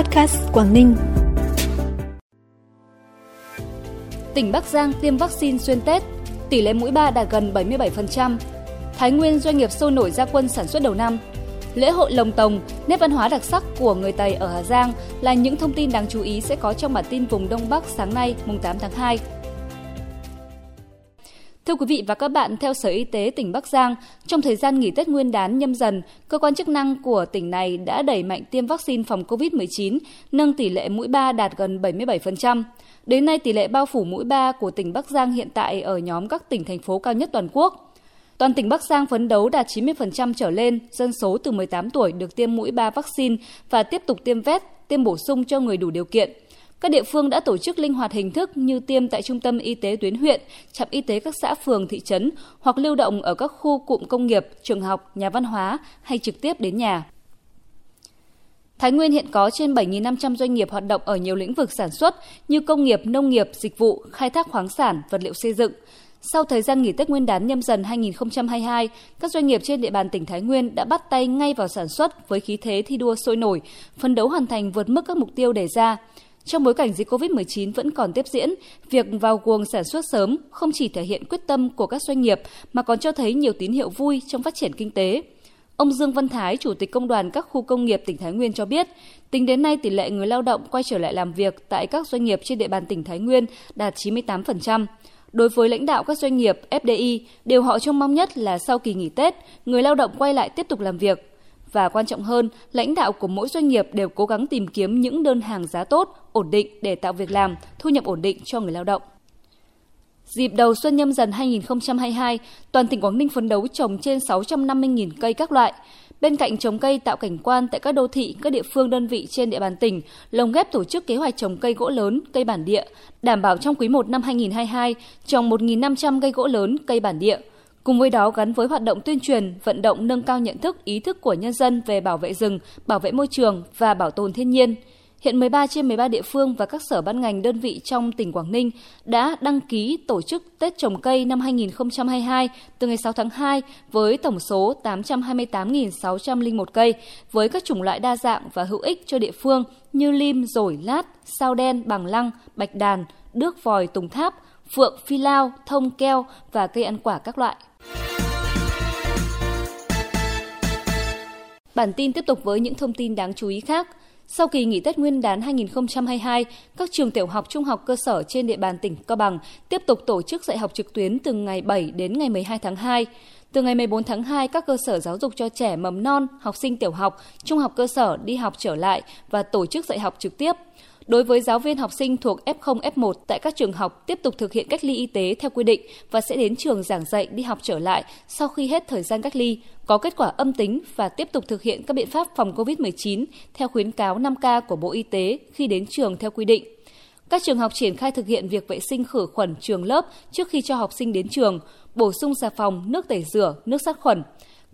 Podcast Quảng Ninh. Tỉnh Bắc Giang tiêm vaccine xuyên Tết, tỷ lệ mũi 3 đạt gần 77%. Thái Nguyên doanh nghiệp sôi nổi ra quân sản xuất đầu năm. Lễ hội Lồng Tồng, nét văn hóa đặc sắc của người Tây ở Hà Giang là những thông tin đáng chú ý sẽ có trong bản tin vùng Đông Bắc sáng nay, mùng 8 tháng 2. Thưa quý vị và các bạn, theo Sở Y tế tỉnh Bắc Giang, trong thời gian nghỉ Tết Nguyên đán nhâm dần, cơ quan chức năng của tỉnh này đã đẩy mạnh tiêm vaccine phòng COVID-19, nâng tỷ lệ mũi 3 đạt gần 77%. Đến nay, tỷ lệ bao phủ mũi 3 của tỉnh Bắc Giang hiện tại ở nhóm các tỉnh, thành phố cao nhất toàn quốc. Toàn tỉnh Bắc Giang phấn đấu đạt 90% trở lên, dân số từ 18 tuổi được tiêm mũi 3 vaccine và tiếp tục tiêm vét, tiêm bổ sung cho người đủ điều kiện. Các địa phương đã tổ chức linh hoạt hình thức như tiêm tại trung tâm y tế tuyến huyện, trạm y tế các xã phường thị trấn hoặc lưu động ở các khu cụm công nghiệp, trường học, nhà văn hóa hay trực tiếp đến nhà. Thái Nguyên hiện có trên 7.500 doanh nghiệp hoạt động ở nhiều lĩnh vực sản xuất như công nghiệp, nông nghiệp, dịch vụ, khai thác khoáng sản, vật liệu xây dựng. Sau thời gian nghỉ Tết Nguyên đán nhâm dần 2022, các doanh nghiệp trên địa bàn tỉnh Thái Nguyên đã bắt tay ngay vào sản xuất với khí thế thi đua sôi nổi, phấn đấu hoàn thành vượt mức các mục tiêu đề ra. Trong bối cảnh dịch COVID-19 vẫn còn tiếp diễn, việc vào guồng sản xuất sớm không chỉ thể hiện quyết tâm của các doanh nghiệp mà còn cho thấy nhiều tín hiệu vui trong phát triển kinh tế. Ông Dương Văn Thái, Chủ tịch Công đoàn các khu công nghiệp tỉnh Thái Nguyên cho biết, tính đến nay tỷ lệ người lao động quay trở lại làm việc tại các doanh nghiệp trên địa bàn tỉnh Thái Nguyên đạt 98%. Đối với lãnh đạo các doanh nghiệp FDI, điều họ trông mong nhất là sau kỳ nghỉ Tết, người lao động quay lại tiếp tục làm việc. Và quan trọng hơn, lãnh đạo của mỗi doanh nghiệp đều cố gắng tìm kiếm những đơn hàng giá tốt, ổn định để tạo việc làm, thu nhập ổn định cho người lao động. Dịp đầu xuân nhâm dần 2022, toàn tỉnh Quảng Ninh phấn đấu trồng trên 650.000 cây các loại. Bên cạnh trồng cây tạo cảnh quan tại các đô thị, các địa phương đơn vị trên địa bàn tỉnh, lồng ghép tổ chức kế hoạch trồng cây gỗ lớn, cây bản địa, đảm bảo trong quý 1 năm 2022 trồng 1.500 cây gỗ lớn, cây bản địa. Cùng với đó gắn với hoạt động tuyên truyền, vận động nâng cao nhận thức, ý thức của nhân dân về bảo vệ rừng, bảo vệ môi trường và bảo tồn thiên nhiên – Hiện 13 trên 13 địa phương và các sở ban ngành đơn vị trong tỉnh Quảng Ninh đã đăng ký tổ chức Tết trồng cây năm 2022 từ ngày 6 tháng 2 với tổng số 828.601 cây với các chủng loại đa dạng và hữu ích cho địa phương như lim, rổi, lát, sao đen, bằng lăng, bạch đàn, đước vòi, tùng tháp, phượng, phi lao, thông keo và cây ăn quả các loại. Bản tin tiếp tục với những thông tin đáng chú ý khác. Sau kỳ nghỉ Tết Nguyên đán 2022, các trường tiểu học trung học cơ sở trên địa bàn tỉnh Cao Bằng tiếp tục tổ chức dạy học trực tuyến từ ngày 7 đến ngày 12 tháng 2. Từ ngày 14 tháng 2, các cơ sở giáo dục cho trẻ mầm non, học sinh tiểu học, trung học cơ sở đi học trở lại và tổ chức dạy học trực tiếp. Đối với giáo viên học sinh thuộc F0, F1 tại các trường học tiếp tục thực hiện cách ly y tế theo quy định và sẽ đến trường giảng dạy đi học trở lại sau khi hết thời gian cách ly, có kết quả âm tính và tiếp tục thực hiện các biện pháp phòng COVID-19 theo khuyến cáo 5K của Bộ Y tế khi đến trường theo quy định. Các trường học triển khai thực hiện việc vệ sinh khử khuẩn trường lớp trước khi cho học sinh đến trường, bổ sung xà phòng, nước tẩy rửa, nước sát khuẩn.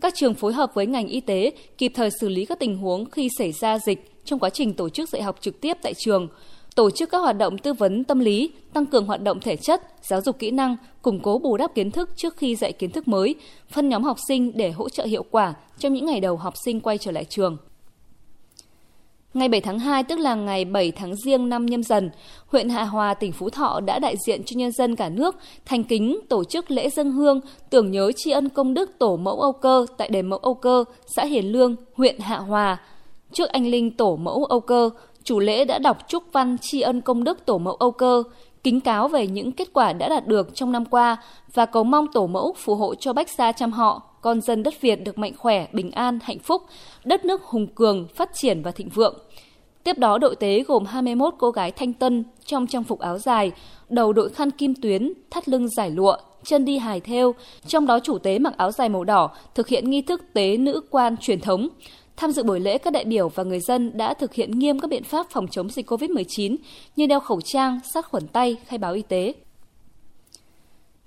Các trường phối hợp với ngành y tế kịp thời xử lý các tình huống khi xảy ra dịch trong quá trình tổ chức dạy học trực tiếp tại trường, tổ chức các hoạt động tư vấn tâm lý, tăng cường hoạt động thể chất, giáo dục kỹ năng, củng cố bù đắp kiến thức trước khi dạy kiến thức mới, phân nhóm học sinh để hỗ trợ hiệu quả trong những ngày đầu học sinh quay trở lại trường. Ngày 7 tháng 2, tức là ngày 7 tháng riêng năm nhâm dần, huyện Hạ Hòa, tỉnh Phú Thọ đã đại diện cho nhân dân cả nước thành kính tổ chức lễ dân hương tưởng nhớ tri ân công đức tổ mẫu Âu Cơ tại đền mẫu Âu Cơ, xã Hiền Lương, huyện Hạ Hòa. Trước anh linh tổ mẫu Âu Cơ, chủ lễ đã đọc chúc văn tri ân công đức tổ mẫu Âu Cơ, kính cáo về những kết quả đã đạt được trong năm qua và cầu mong tổ mẫu phù hộ cho bách gia chăm họ, con dân đất Việt được mạnh khỏe, bình an, hạnh phúc, đất nước hùng cường, phát triển và thịnh vượng. Tiếp đó đội tế gồm 21 cô gái thanh tân trong trang phục áo dài, đầu đội khăn kim tuyến, thắt lưng giải lụa, chân đi hài theo, trong đó chủ tế mặc áo dài màu đỏ thực hiện nghi thức tế nữ quan truyền thống. Tham dự buổi lễ, các đại biểu và người dân đã thực hiện nghiêm các biện pháp phòng chống dịch COVID-19 như đeo khẩu trang, sát khuẩn tay, khai báo y tế.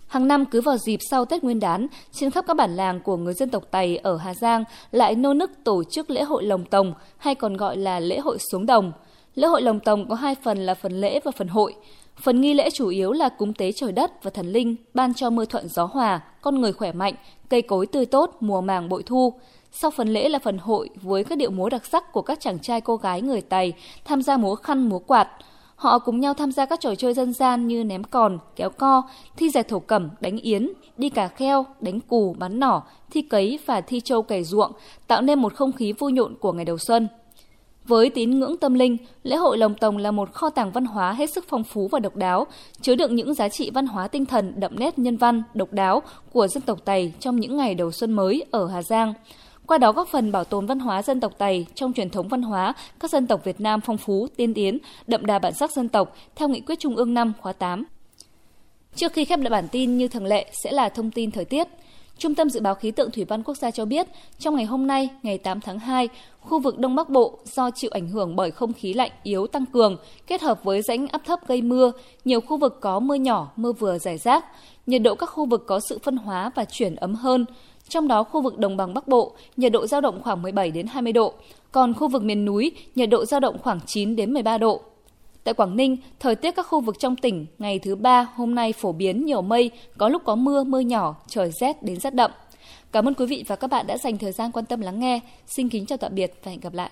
Hàng năm cứ vào dịp sau Tết Nguyên đán, trên khắp các bản làng của người dân tộc Tày ở Hà Giang lại nô nức tổ chức lễ hội lồng tồng hay còn gọi là lễ hội xuống đồng. Lễ hội lồng tồng có hai phần là phần lễ và phần hội. Phần nghi lễ chủ yếu là cúng tế trời đất và thần linh, ban cho mưa thuận gió hòa, con người khỏe mạnh, cây cối tươi tốt, mùa màng bội thu. Sau phần lễ là phần hội với các điệu múa đặc sắc của các chàng trai cô gái người Tày tham gia múa khăn múa quạt. Họ cùng nhau tham gia các trò chơi dân gian như ném còn, kéo co, thi giải thổ cẩm, đánh yến, đi cà kheo, đánh cù, bắn nỏ, thi cấy và thi châu cày ruộng, tạo nên một không khí vui nhộn của ngày đầu xuân. Với tín ngưỡng tâm linh, lễ hội Lồng Tồng là một kho tàng văn hóa hết sức phong phú và độc đáo, chứa đựng những giá trị văn hóa tinh thần đậm nét nhân văn, độc đáo của dân tộc Tày trong những ngày đầu xuân mới ở Hà Giang. Qua đó góp phần bảo tồn văn hóa dân tộc Tày trong truyền thống văn hóa các dân tộc Việt Nam phong phú, tiên tiến, đậm đà bản sắc dân tộc theo nghị quyết Trung ương 5 khóa 8. Trước khi khép lại bản tin như thường lệ sẽ là thông tin thời tiết. Trung tâm Dự báo Khí tượng Thủy văn Quốc gia cho biết, trong ngày hôm nay, ngày 8 tháng 2, khu vực Đông Bắc Bộ do chịu ảnh hưởng bởi không khí lạnh yếu tăng cường, kết hợp với rãnh áp thấp gây mưa, nhiều khu vực có mưa nhỏ, mưa vừa rải rác. Nhiệt độ các khu vực có sự phân hóa và chuyển ấm hơn. Trong đó khu vực đồng bằng Bắc Bộ, nhiệt độ giao động khoảng 17 đến 20 độ, còn khu vực miền núi, nhiệt độ giao động khoảng 9 đến 13 độ. Tại Quảng Ninh, thời tiết các khu vực trong tỉnh ngày thứ ba hôm nay phổ biến nhiều mây, có lúc có mưa, mưa nhỏ, trời rét đến rất đậm. Cảm ơn quý vị và các bạn đã dành thời gian quan tâm lắng nghe. Xin kính chào tạm biệt và hẹn gặp lại.